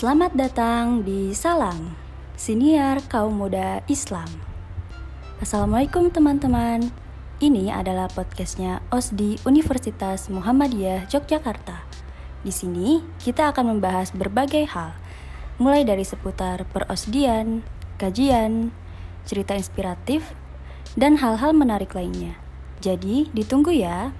Selamat datang di Salam, Siniar Kaum Muda Islam. Assalamualaikum teman-teman. Ini adalah podcastnya OSDI Universitas Muhammadiyah Yogyakarta. Di sini kita akan membahas berbagai hal, mulai dari seputar perosdian, kajian, cerita inspiratif, dan hal-hal menarik lainnya. Jadi ditunggu ya.